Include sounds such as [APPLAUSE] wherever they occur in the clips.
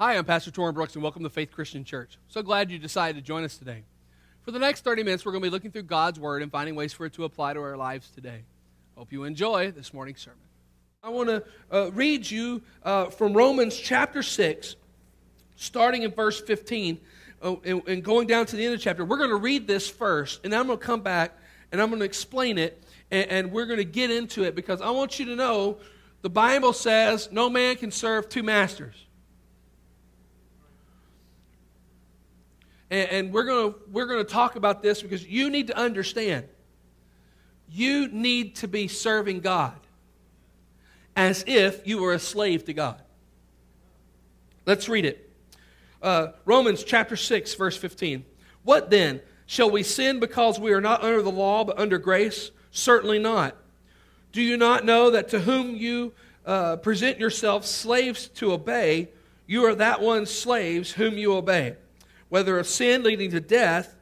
Hi, I'm Pastor Torrin Brooks, and welcome to Faith Christian Church. So glad you decided to join us today. For the next 30 minutes, we're going to be looking through God's Word and finding ways for it to apply to our lives today. Hope you enjoy this morning's sermon. I want to uh, read you uh, from Romans chapter 6, starting in verse 15, uh, and, and going down to the end of the chapter. We're going to read this first, and then I'm going to come back and I'm going to explain it, and, and we're going to get into it because I want you to know the Bible says no man can serve two masters. And, and we're going to we're going to talk about this because you need to understand. You need to be serving God as if you were a slave to God. Let's read it. Uh, Romans chapter 6, verse 15. What then? Shall we sin because we are not under the law but under grace? Certainly not. Do you not know that to whom you uh, present yourselves slaves to obey, you are that one's slaves whom you obey? Whether of sin leading to death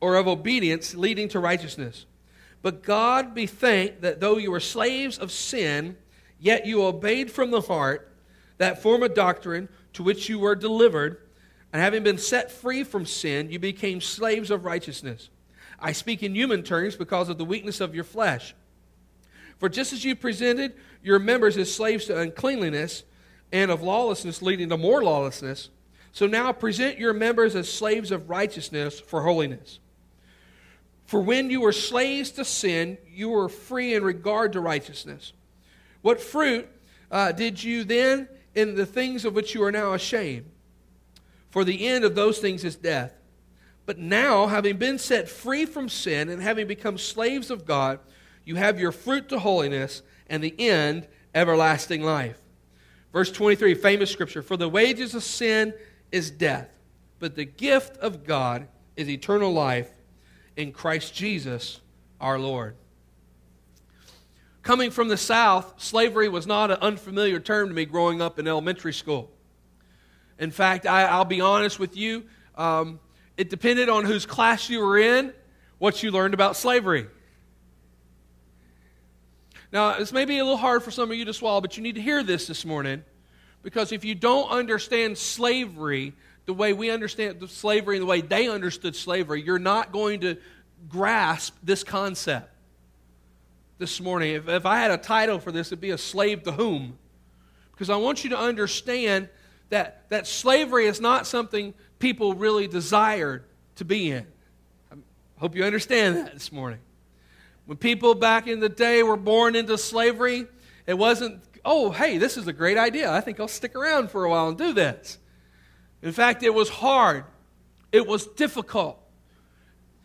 or of obedience leading to righteousness. But God be thanked that though you were slaves of sin, yet you obeyed from the heart that form of doctrine to which you were delivered, and having been set free from sin, you became slaves of righteousness. I speak in human terms because of the weakness of your flesh. For just as you presented your members as slaves to uncleanliness and of lawlessness leading to more lawlessness, so now present your members as slaves of righteousness for holiness. For when you were slaves to sin, you were free in regard to righteousness. What fruit uh, did you then in the things of which you are now ashamed? For the end of those things is death. But now, having been set free from sin and having become slaves of God, you have your fruit to holiness and the end, everlasting life. Verse 23, famous scripture For the wages of sin is death, but the gift of God is eternal life in Christ Jesus our Lord. Coming from the South, slavery was not an unfamiliar term to me growing up in elementary school. In fact, I, will be honest with you, um, it depended on whose class you were in, what you learned about slavery. Now, this may be a little hard for some of you to swallow, but you need to hear this this morning. Because if you don't understand slavery the way we understand slavery and the way they understood slavery, you're not going to grasp this concept this morning. If, if I had a title for this, it'd be A Slave to Whom? Because I want you to understand that, that slavery is not something people really desired to be in. I hope you understand that this morning. When people back in the day were born into slavery, it wasn't oh, hey, this is a great idea. I think I'll stick around for a while and do this. In fact, it was hard, it was difficult.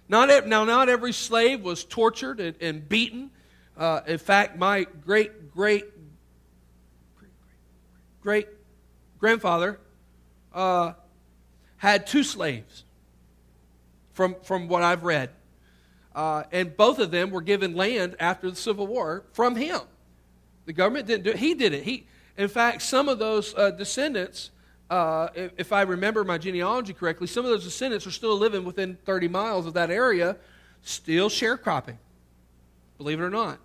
Not, now, not every slave was tortured and, and beaten. Uh, in fact, my great, great, great grandfather uh, had two slaves, from, from what I've read. Uh, and both of them were given land after the Civil War from him. The government didn't do it. He did it. He, in fact, some of those uh, descendants, uh, if, if, I remember my genealogy correctly, some of those descendants are still living within 30 miles of that area, still sharecropping, believe it or not.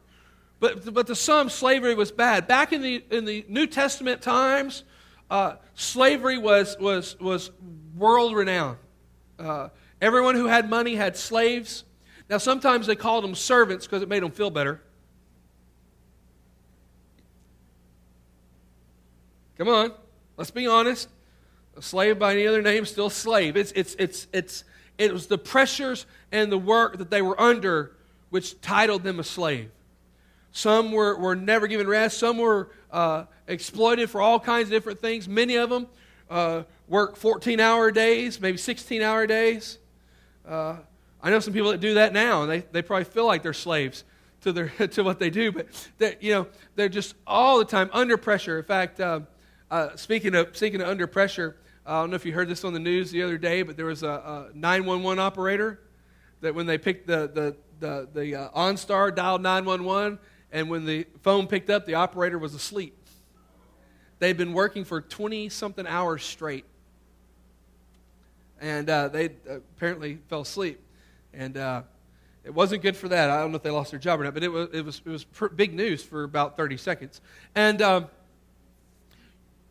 But, but to some, slavery was bad. Back in the, in the New Testament times, uh, slavery was, was, was world renowned. Uh, everyone who had money had slaves. Now, sometimes they called them servants because it made them feel better. Come on, let's be honest. A slave by any other name, still slave. It's, it's, it's, it's, it was the pressures and the work that they were under which titled them a slave. Some were, were never given rest. Some were uh, exploited for all kinds of different things. Many of them uh, work 14 hour days, maybe 16 hour days. Uh, I know some people that do that now, and they, they probably feel like they're slaves to, their, [LAUGHS] to what they do, but you know, they're just all the time under pressure. In fact, uh, uh, speaking of speaking of under pressure, I don't know if you heard this on the news the other day, but there was a, a 911 operator that when they picked the the the, the uh, OnStar dialed 911, and when the phone picked up, the operator was asleep. They'd been working for 20 something hours straight, and uh, they apparently fell asleep, and uh, it wasn't good for that. I don't know if they lost their job or not, but it was it was it was big news for about 30 seconds, and. Um,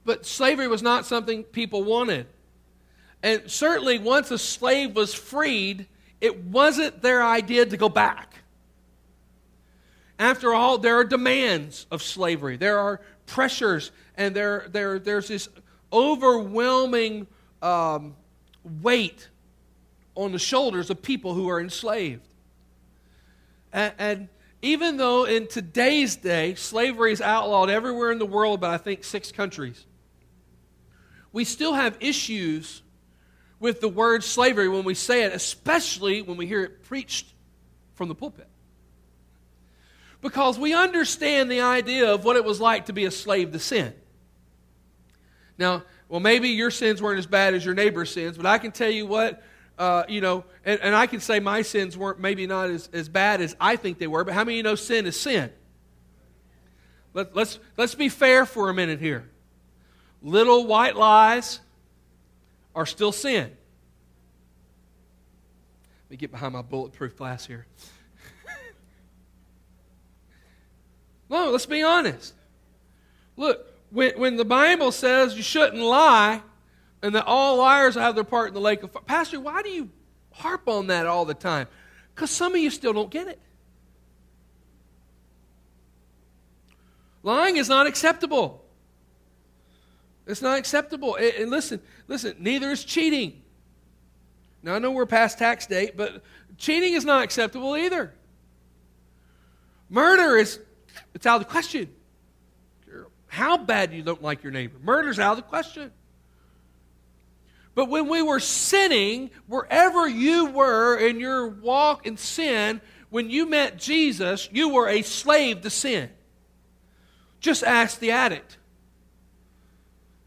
but slavery was not something people wanted. And certainly, once a slave was freed, it wasn't their idea to go back. After all, there are demands of slavery, there are pressures, and there, there, there's this overwhelming um, weight on the shoulders of people who are enslaved. And, and, even though in today's day slavery is outlawed everywhere in the world, but I think six countries, we still have issues with the word slavery when we say it, especially when we hear it preached from the pulpit. Because we understand the idea of what it was like to be a slave to sin. Now, well, maybe your sins weren't as bad as your neighbor's sins, but I can tell you what, uh, you know, and, and, I can say my sins weren't maybe not as, as bad as I think they were, but how many of you know sin is sin? Let, let's, let's be fair for a minute here. Little white lies are still sin. Let me get behind my bulletproof glass here. [LAUGHS] no, let's be honest. Look, when, when the Bible says you shouldn't lie and that all liars have their part in the lake of fire, Pastor, why do you harp on that all the time? Because some of you still don't get it. Lying is not acceptable. It's not acceptable. And listen, listen, neither is cheating. Now I know we're past tax date, but cheating is not acceptable either. Murder is it's out of the question. How bad you don't like your neighbor. Murder's out of the question. But when we were sinning, wherever you were in your walk in sin, when you met Jesus, you were a slave to sin. Just ask the addict.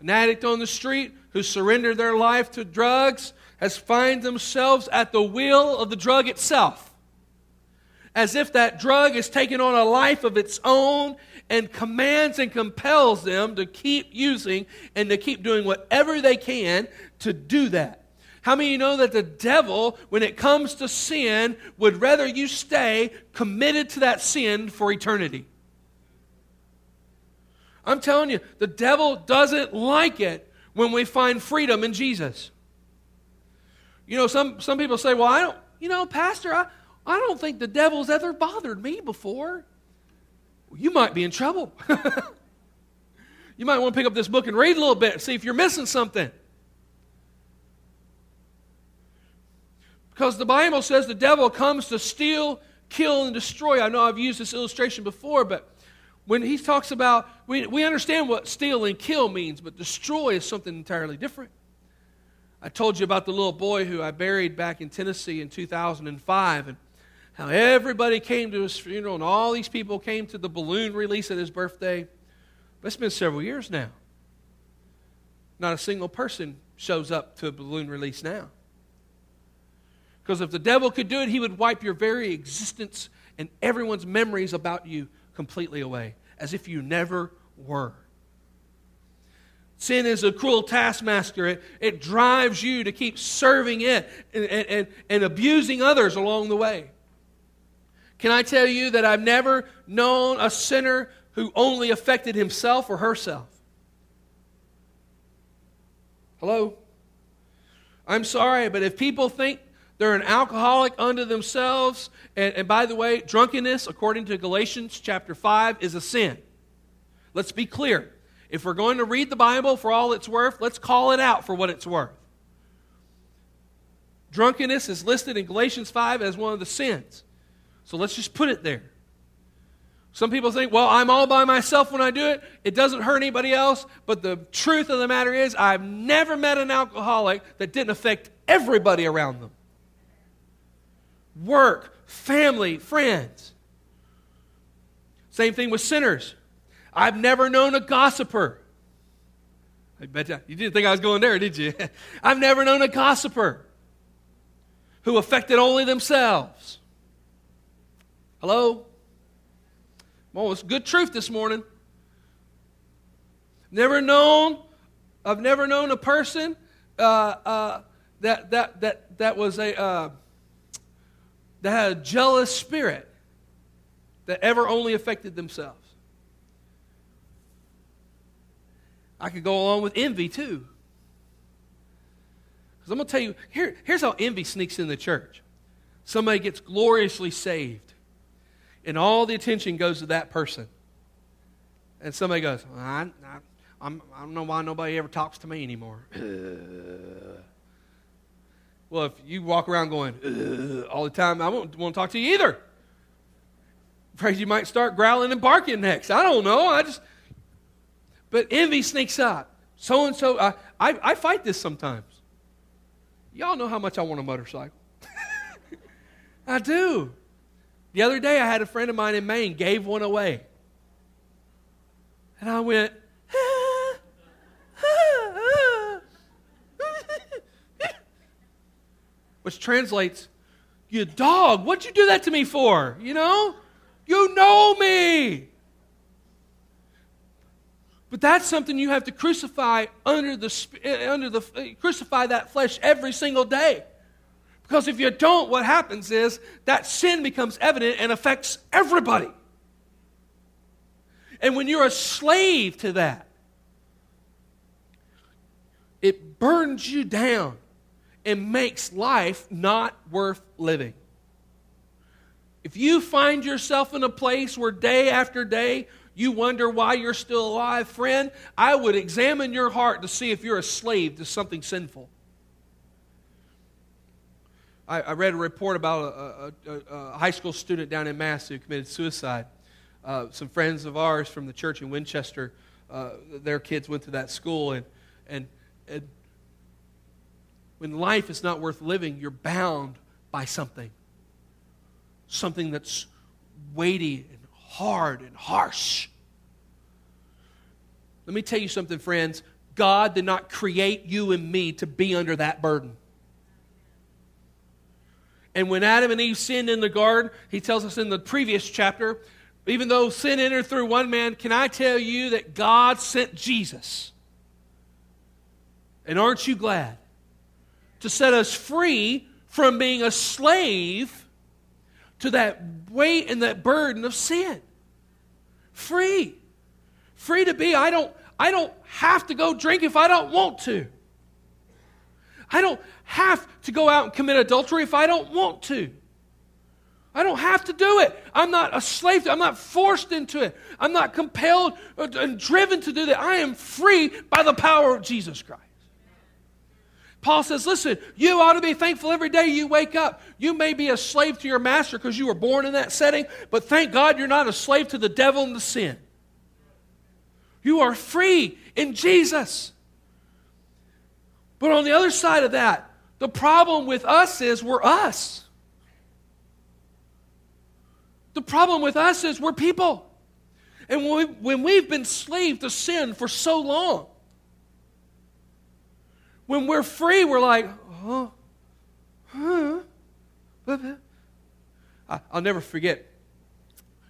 An addict on the street who surrendered their life to drugs has find themselves at the will of the drug itself. As if that drug is taking on a life of its own and commands and compels them to keep using and to keep doing whatever they can to do that. How many you know that the devil, when it comes to sin, would rather you stay committed to that sin for eternity? I'm telling you, the devil doesn't like it when we find freedom in Jesus. You know, some, some people say, well, I don't, you know, Pastor, I, I don't think the devil's ever bothered me before. Well, you might be in trouble. [LAUGHS] you might want to pick up this book and read a little bit, see if you're missing something. Because the Bible says the devil comes to steal, kill, and destroy. I know I've used this illustration before, but when he talks about, we, we understand what steal and kill means, but destroy is something entirely different. I told you about the little boy who I buried back in Tennessee in 2005 and how everybody came to his funeral and all these people came to the balloon release at his birthday. But it's been several years now. Not a single person shows up to a balloon release now. Because if the devil could do it, he would wipe your very existence and everyone's memories about you completely away, as if you never were. Sin is a cruel taskmaster. It, it drives you to keep serving it and, and, and abusing others along the way. Can I tell you that I've never known a sinner who only affected himself or herself? Hello? I'm sorry, but if people think they're an alcoholic unto themselves. And, and by the way, drunkenness, according to Galatians chapter 5, is a sin. Let's be clear. If we're going to read the Bible for all it's worth, let's call it out for what it's worth. Drunkenness is listed in Galatians 5 as one of the sins. So let's just put it there. Some people think, well, I'm all by myself when I do it. It doesn't hurt anybody else. But the truth of the matter is, I've never met an alcoholic that didn't affect everybody around them work, family, friends. Same thing with sinners. I've never known a gossiper. I bet you, you didn't think I was going there, did you? [LAUGHS] I've never known a gossiper who affected only themselves. Hello? Well, it's good truth this morning. Never known, I've never known a person uh, uh, that, that, that, that was a, uh, that had a jealous spirit that ever only affected themselves. I could go along with envy too. Because I'm going to tell you, here, here's how envy sneaks in the church somebody gets gloriously saved, and all the attention goes to that person. And somebody goes, I, I, I'm, I don't know why nobody ever talks to me anymore. [LAUGHS] well, if you walk around going all the time, I won't want to talk to you either. Afraid you might start growling and barking next. I don't know. I just. But envy sneaks up. So and so. I, I fight this sometimes. Y'all know how much I want a motorcycle. [LAUGHS] I do. The other day, I had a friend of mine in Maine gave one away. And I went, which translates, you dog, what'd you do that to me for? You know? You know me. But that's something you have to crucify under the, eh, eh, under the eh, crucify that flesh every single day. Because if you don't, what happens is that sin becomes evident and affects everybody. And when you're a slave to that, it burns you down and makes life not worth living. If you find yourself in a place where day after day you wonder why you're still alive, friend, I would examine your heart to see if you're a slave to something sinful. I, I read a report about a, a, a, high school student down in Mass who committed suicide. Uh, some friends of ours from the church in Winchester, uh, their kids went to that school, and, and, and when life is not worth living, you're bound by something. Something that's weighty and hard and harsh. Let me tell you something, friends. God did not create you and me to be under that burden. And when Adam and Eve sinned in the garden, he tells us in the previous chapter, even though sin entered through one man, can I tell you that God sent Jesus? And aren't you glad? To set us free from being a slave to that weight and that burden of sin. Free. Free to be. I don't, I don't have to go drink if I don't want to. I don't have to go out and commit adultery if I don't want to. I don't have to do it. I'm not a slave to. I'm not forced into it. I'm not compelled and driven to do that. I am free by the power of Jesus Christ. Paul says, listen, you ought to be thankful every day you wake up. You may be a slave to your master because you were born in that setting, but thank God you're not a slave to the devil and the sin. You are free in Jesus. But on the other side of that, the problem with us is we're us. The problem with us is we're people. And when we've been slave to sin for so long, when we're free, we're like, oh, huh. I'll never forget.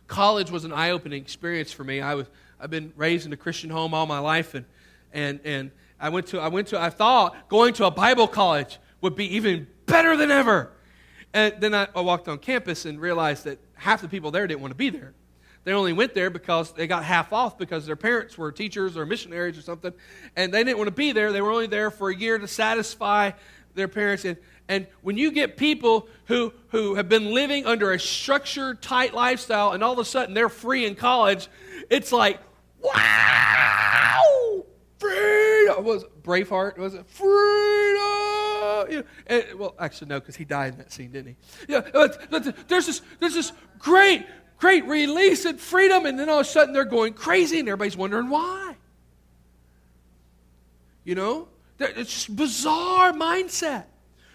College was an eye opening experience for me. I was, I've been raised in a Christian home all my life, and, and, and I, went to, I went to, I thought going to a Bible college would be even better than ever. And then I, I walked on campus and realized that half the people there didn't want to be there. They only went there because they got half off because their parents were teachers or missionaries or something, and they didn't want to be there. They were only there for a year to satisfy their parents. And, and when you get people who, who have been living under a structured, tight lifestyle, and all of a sudden they're free in college, it's like, wow, freedom. Was Braveheart? Was it freedom? Yeah. And, well, actually, no, because he died in that scene, didn't he? Yeah. There's this, there's this great great release and freedom, and then all of a sudden they're going crazy and everybody's wondering why. You know? It's just bizarre mindset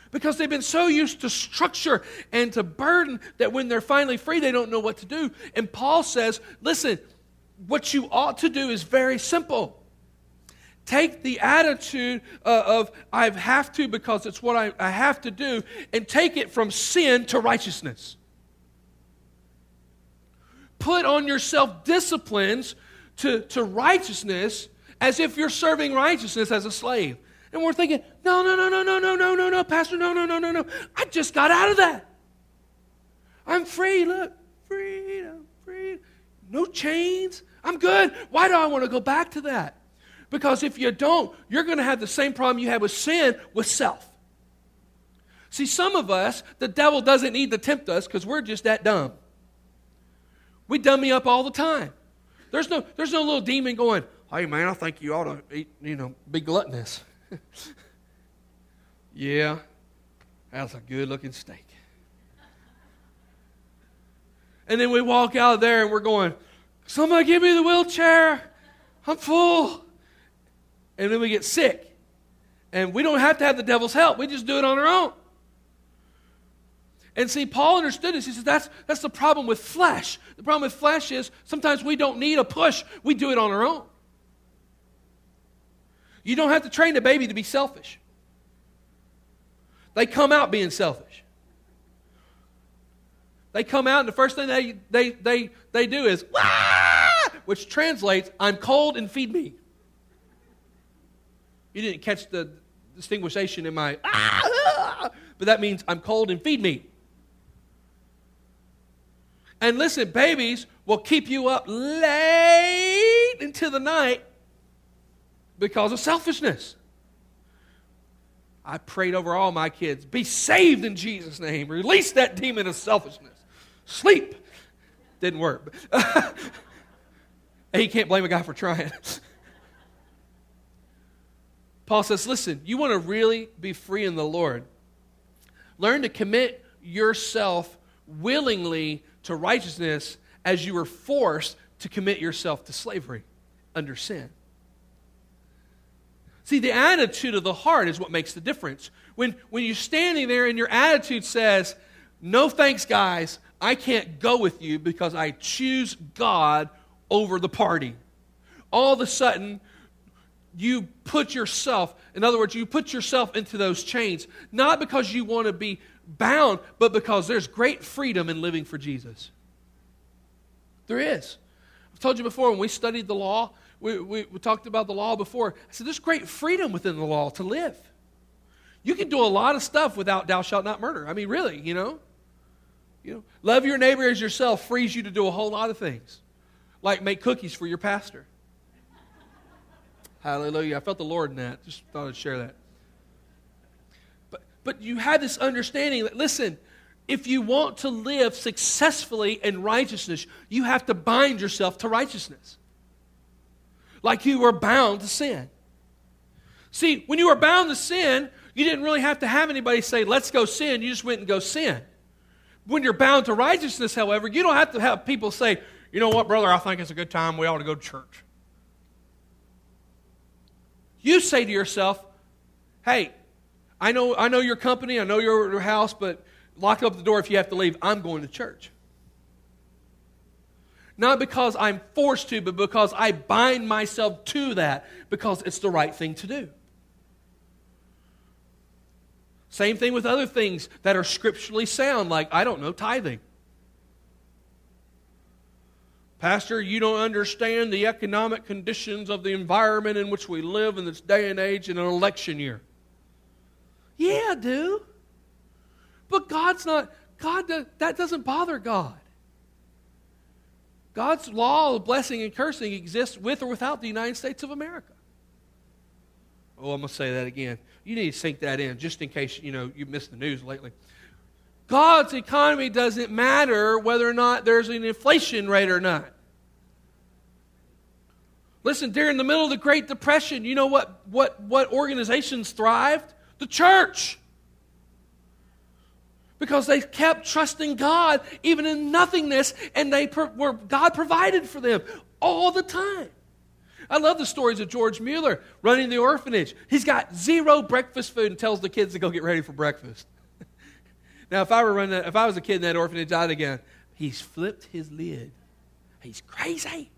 because they've been so used to structure and to burden that when they're finally free, they don't know what to do. And Paul says, listen, what you ought to do is very simple. Take the attitude uh, of I have to because it's what I, I have to do, and take it from sin to righteousness put on yourself disciplines to, to righteousness as if you're serving righteousness as a slave. And we're thinking, no, no, no, no, no, no, no, no, no, Pastor, no, no, no, no, no. I just got out of that. I'm free. Look, freedom, freedom. No chains. I'm good. Why do I want to go back to that? Because if you don't, you're going to have the same problem you had with sin with self. See, some of us, the devil doesn't need to tempt us because we're just that dumb. We dummy up all the time. There's no, there's no little demon going, hey man, I think you ought to eat, you know, be gluttonous. [LAUGHS] yeah, that's a good looking steak. And then we walk out of there and we're going, somebody give me the wheelchair. I'm full. And then we get sick. And we don't have to have the devil's help. We just do it on our own. And see, Paul understood this. He says that's, that's the problem with flesh. The problem with flesh is sometimes we don't need a push, we do it on our own. You don't have to train a baby to be selfish, they come out being selfish. They come out, and the first thing they, they, they, they do is, Wah! which translates, I'm cold and feed me. You didn't catch the distinguishation in my, ah, but that means I'm cold and feed me. And listen, babies will keep you up late into the night because of selfishness. I prayed over all my kids be saved in Jesus' name. Release that demon of selfishness. Sleep. Didn't work. [LAUGHS] you can't blame a guy for trying. [LAUGHS] Paul says, listen, you want to really be free in the Lord. Learn to commit yourself willingly to righteousness as you were forced to commit yourself to slavery under sin. See, the attitude of the heart is what makes the difference. When, when you're standing there and your attitude says, No thanks, guys, I can't go with you because I choose God over the party. All of a sudden, you put yourself, in other words, you put yourself into those chains, not because you want to be bound, but because there's great freedom in living for Jesus. There is. I've told you before, when we studied the law, we, we, we, talked about the law before. I said, there's great freedom within the law to live. You can do a lot of stuff without thou shalt not murder. I mean, really, you know? You know, love your neighbor as yourself frees you to do a whole lot of things, like make cookies for your pastor. [LAUGHS] Hallelujah. I felt the Lord in that. Just thought I'd share that. But you have this understanding that, listen, if you want to live successfully in righteousness, you have to bind yourself to righteousness. Like you were bound to sin. See, when you were bound to sin, you didn't really have to have anybody say, let's go sin. You just went and go sin. When you're bound to righteousness, however, you don't have to have people say, you know what, brother, I think it's a good time. We ought to go to church. You say to yourself, hey, I know, I know your company, I know your house, but lock up the door if you have to leave. I'm going to church. Not because I'm forced to, but because I bind myself to that because it's the right thing to do. Same thing with other things that are scripturally sound, like, I don't know, tithing. Pastor, you don't understand the economic conditions of the environment in which we live in this day and age in an election year. Yeah, I do. But God's not, God, that doesn't bother God. God's law of blessing and cursing exists with or without the United States of America. Oh, I'm going to say that again. You need to sink that in just in case, you know, you missed the news lately. God's economy doesn't matter whether or not there's an inflation rate or not. Listen, during the middle of the Great Depression, you know what, what, what organizations thrived? The church. Because they kept trusting God even in nothingness, and they were God provided for them all the time. I love the stories of George Mueller running the orphanage. He's got zero breakfast food and tells the kids to go get ready for breakfast. [LAUGHS] now, if I were running, if I was a kid in that orphanage, I'd again. He's flipped his lid. He's crazy.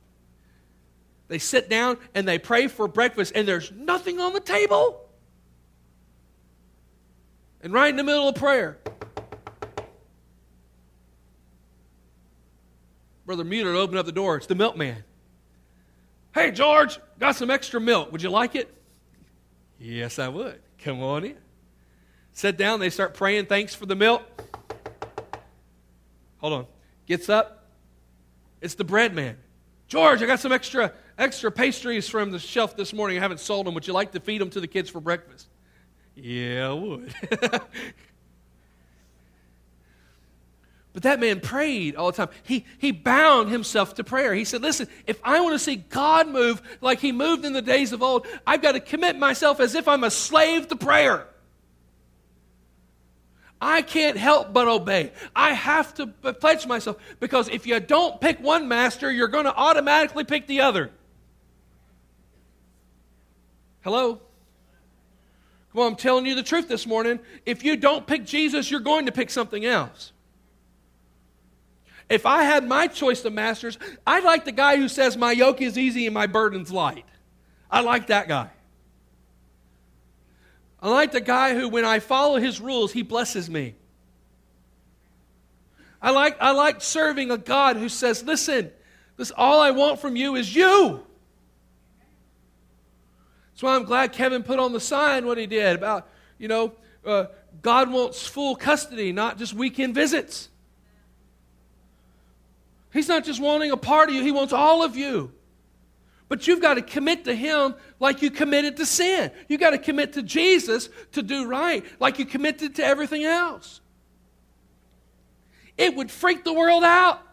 They sit down and they pray for breakfast, and there's nothing on the table. And right in the middle of prayer, Brother Mueller opened up the door. It's the milkman. Hey, George, got some extra milk. Would you like it? Yes, I would. Come on in. Sit down. They start praying. Thanks for the milk. Hold on. Gets up. It's the bread man. George, I got some extra extra pastries from the shelf this morning. I haven't sold them. Would you like to feed them to the kids for breakfast? Yeah, I would. [LAUGHS] But that man prayed all the time. He, he bound himself to prayer. He said, Listen, if I want to see God move like he moved in the days of old, I've got to commit myself as if I'm a slave to prayer. I can't help but obey. I have to pledge myself because if you don't pick one master, you're going to automatically pick the other. Hello? On, I'm telling you the truth this morning. If you don't pick Jesus, you're going to pick something else. If I had my choice of masters, I'd like the guy who says, My yoke is easy and my burden's light. I like that guy. I like the guy who, when I follow his rules, he blesses me. I like, I like serving a God who says, Listen, this all I want from you is you. That's why I'm glad Kevin put on the sign what he did about, you know, uh, God wants full custody, not just weekend visits. He's not just wanting a part of you, He wants all of you. But you've got to commit to Him like you committed to sin. You've got to commit to Jesus to do right, like you committed to everything else. It would freak the world out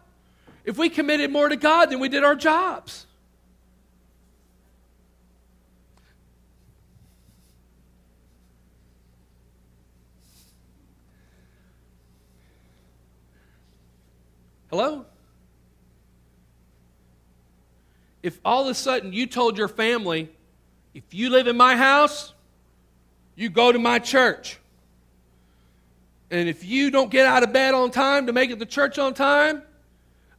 if we committed more to God than we did our jobs. Hello? if all of a sudden you told your family, if you live in my house, you go to my church. And if you don't get out of bed on time to make it to church on time,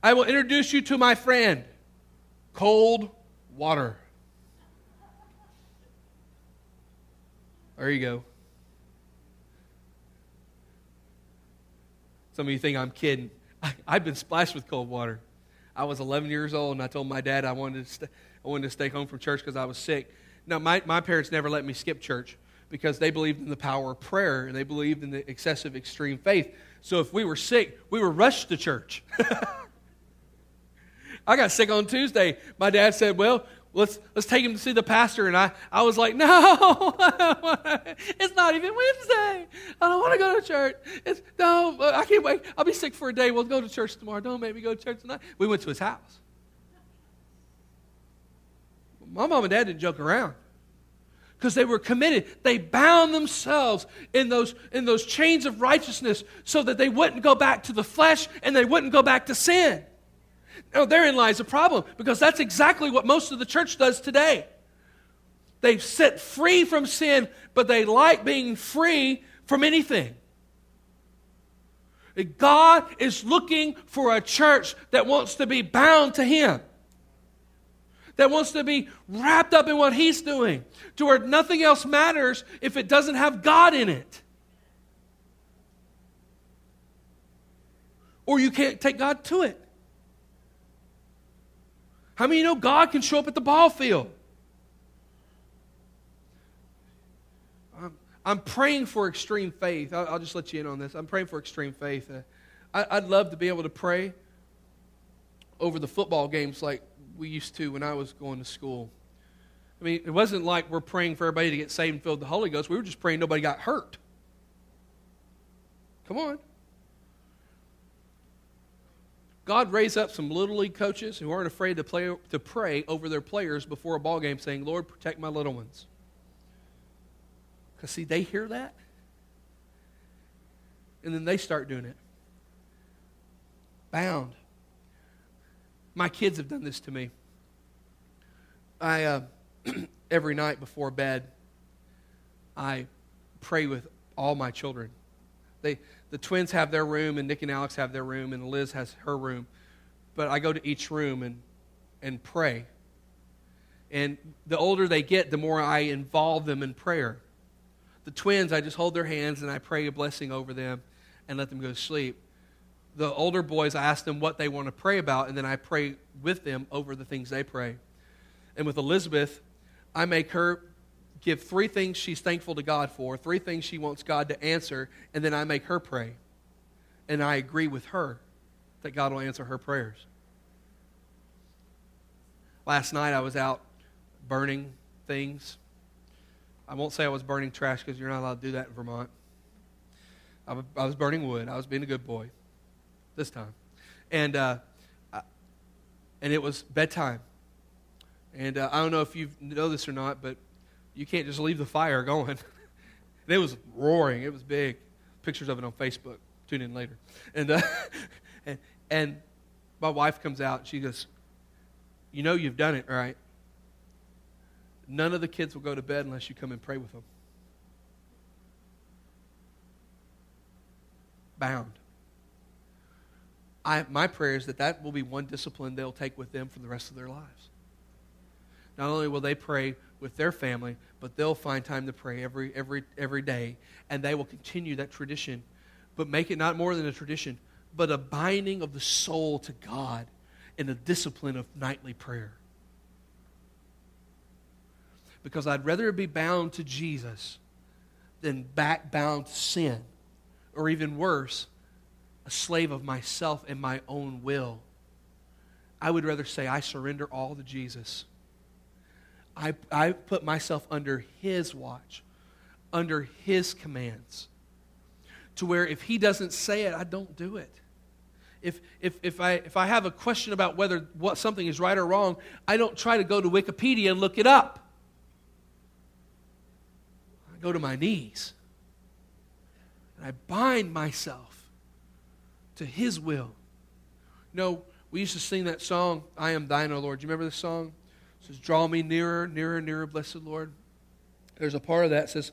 I will introduce you to my friend, cold water. There you go. Some of you think I'm kidding. [LAUGHS] I, have been splashed with cold water. I was 11 years old, and I told my dad I wanted to, stay, I wanted to stay home from church because I was sick. Now, my, my parents never let me skip church because they believed in the power of prayer and they believed in the excessive extreme faith. So if we were sick, we were rushed to church. [LAUGHS] I got sick on Tuesday. My dad said, Well, let's let's take him to see the pastor. And i i was like no [LAUGHS] it's not even wednesday. I don't want to go to church. It's no i can't wait. I'll be sick for a day. We'll go to church tomorrow. Don't make me go to church tonight. We went to his house. My mom and dad didn't joke around. Because they were committed. They bound themselves in those in those chains of righteousness so that they wouldn't go back to the flesh and they wouldn't go back to sin therein lies a problem because that's exactly what most of the church does today. They've set free from sin, but they like being free from anything. God is looking for a church that wants to be bound to Him, that wants to be wrapped up in what He's doing, to where nothing else matters if it doesn't have God in it. Or you can't take God to it. How many you know God can show up at the ball field? I'm, I'm praying for extreme faith. I'll, I'll, just let you in on this. I'm praying for extreme faith. Uh, I, I'd love to be able to pray over the football games like we used to when I was going to school. I mean, it wasn't like we're praying for everybody to get saved and filled with the Holy Ghost. We were just praying nobody got hurt. Come on. God raised up some little league coaches who aren't afraid to, play, to pray over their players before a ball game saying, Lord, protect my little ones. Because, see, they hear that. And then they start doing it. Bound. My kids have done this to me. I, uh, [CLEARS THROAT] every night before bed, I pray with all my children. They, the twins have their room, and Nick and Alex have their room, and Liz has her room. But I go to each room and, and pray. And the older they get, the more I involve them in prayer. The twins, I just hold their hands and I pray a blessing over them and let them go to sleep. The older boys, I ask them what they want to pray about, and then I pray with them over the things they pray. And with Elizabeth, I make her give three things she's thankful to God for, three things she wants God to answer, and then I make her pray. And I agree with her that God will answer her prayers. last night I was out burning things. I won't say I was burning trash because you're not allowed to do that in Vermont. I was burning wood. I was being a good boy this time. And, uh, and it was bedtime. And uh, I don't know if you know this or not, but you can't just leave the fire going. [LAUGHS] it was roaring. It was big. Pictures of it on Facebook. Tune in later. And, uh, [LAUGHS] and, and my wife comes out. And She goes, You know you've done it, right? None of the kids will go to bed unless you come and pray with them. Bound. I, my prayer is that that will be one discipline they'll take with them for the rest of their lives. Not only will they pray with their family, but they'll find time to pray every, every, every day, and they will continue that tradition, but make it not more than a tradition, but a binding of the soul to God in a discipline of nightly prayer. Because I'd rather be bound to Jesus than back bound to sin, or even worse, a slave of myself and my own will. I would rather say, I surrender all to Jesus. I, I put myself under His watch, under His commands, to where if He doesn't say it, I don't do it. If, if, if, I, if I have a question about whether what something is right or wrong, I don't try to go to Wikipedia and look it up. I go to my knees and I bind myself to His will. You know, we used to sing that song, I am thine, O Lord. Do you remember this song? Says, Draw me nearer, nearer, nearer, blessed Lord. There's a part of that says,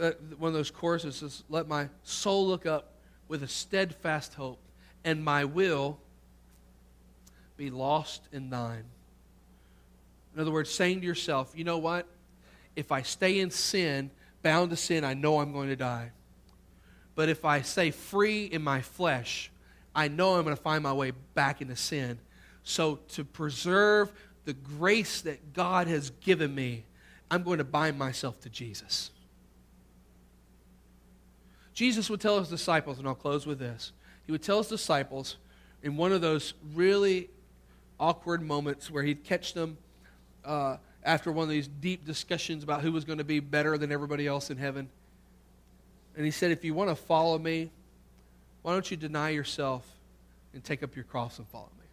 uh, one of those choruses says, Let my soul look up with a steadfast hope, and my will be lost in thine. In other words, saying to yourself, you know what? If I stay in sin, bound to sin, I know I'm going to die. But if I stay free in my flesh, I know I'm going to find my way back into sin. So, to preserve the grace that God has given me, I'm going to bind myself to Jesus. Jesus would tell his disciples, and I'll close with this. He would tell his disciples in one of those really awkward moments where he'd catch them uh, after one of these deep discussions about who was going to be better than everybody else in heaven. And he said, If you want to follow me, why don't you deny yourself and take up your cross and follow me?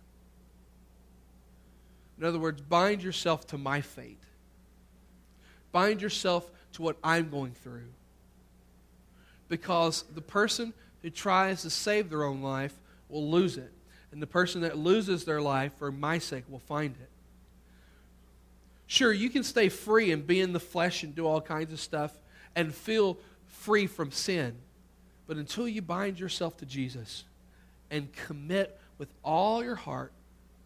In other words, bind yourself to my fate. Bind yourself to what I'm going through. Because the person who tries to save their own life will lose it. And the person that loses their life for my sake will find it. Sure, you can stay free and be in the flesh and do all kinds of stuff and feel free from sin. But until you bind yourself to Jesus and commit with all your heart,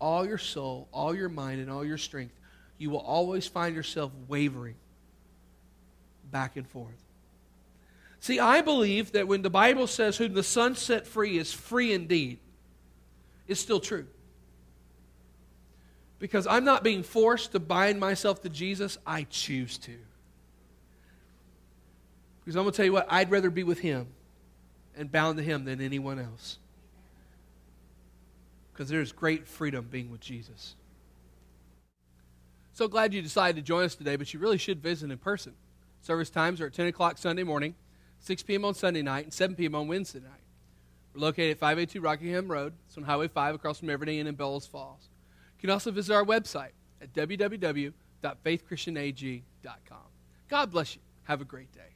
all your soul, all your mind, and all your strength, you will always find yourself wavering back and forth. See, I believe that when the Bible says, Whom the Son set free is free indeed, it's still true. Because I'm not being forced to bind myself to Jesus, I choose to. Because I'm going to tell you what, I'd rather be with Him and bound to Him than anyone else. Because there's great freedom being with Jesus. So glad you decided to join us today, but you really should visit in person. Service times are at 10 o'clock Sunday morning, 6 p.m. on Sunday night, and 7 p.m. on Wednesday night. We're located at 582 Rockingham Road. It's on Highway 5 across from Everyday Inn in Bellows Falls. You can also visit our website at www.faithchristianag.com. God bless you. Have a great day.